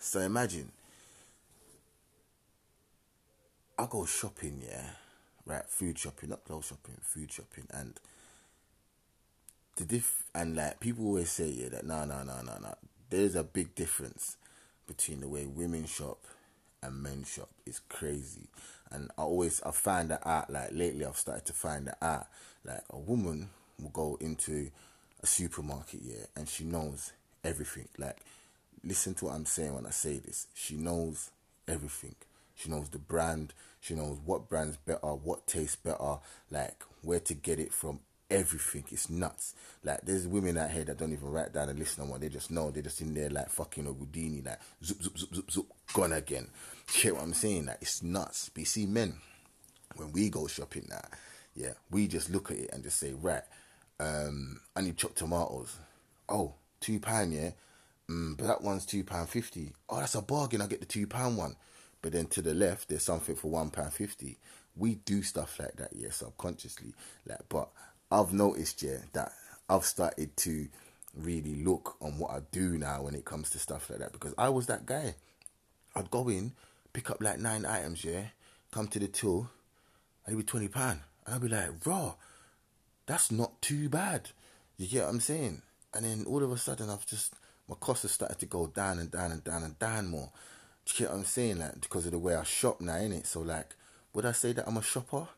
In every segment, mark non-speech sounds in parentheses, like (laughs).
So imagine I go shopping, yeah, right? Food shopping, not clothes shopping, food shopping, and the diff and like people always say, yeah, that no, no, no, no, no. There's a big difference between the way women shop and men shop. It's crazy, and I always I find that out. Like lately, I've started to find that out. Like a woman will go into a supermarket, yeah, and she knows everything. Like, listen to what I'm saying when I say this. She knows everything. She knows the brand. She knows what brand's better, what tastes better, like where to get it from. Everything It's nuts. Like there's women out here that don't even write down and listen on what they just know. They're just in there like fucking a Houdini, like zoop zoop zoop zoop zoop, gone again. You what I'm saying? Like it's nuts. But you see, men, when we go shopping now, yeah, we just look at it and just say, right, um, I need chopped tomatoes. Oh, two pound, yeah. Mm, but that one's two pound fifty. Oh, that's a bargain. I get the two pound one but then to the left there's something for one pound fifty. We do stuff like that, yeah, subconsciously. Like, but I've noticed, yeah, that I've started to really look on what I do now when it comes to stuff like that because I was that guy. I'd go in, pick up like nine items, yeah, come to the till, and it'd be twenty pound, and I'd be like, raw, that's not too bad. You get what I'm saying? And then all of a sudden, I've just my costs have started to go down and down and down and down more. Do you get what I'm saying? Like because of the way I shop now, innit? So like, would I say that I'm a shopper?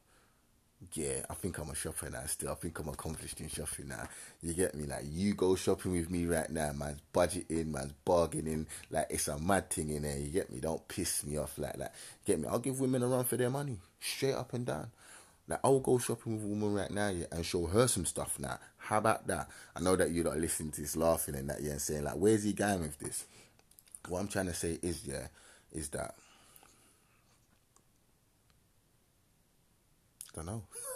Yeah, I think I'm a shopper now still. I think I'm accomplished in shopping now. You get me? Like you go shopping with me right now, man's budgeting, man's bargaining, like it's a mad thing in there. You get me? Don't piss me off like that. Get me? I'll give women a run for their money. Straight up and down. Like I'll go shopping with a woman right now, yeah, and show her some stuff now. How about that? I know that you're not listening to this laughing and that, yeah, and saying like, where's he going with this? What I'm trying to say is, yeah, is that I don't know. (laughs)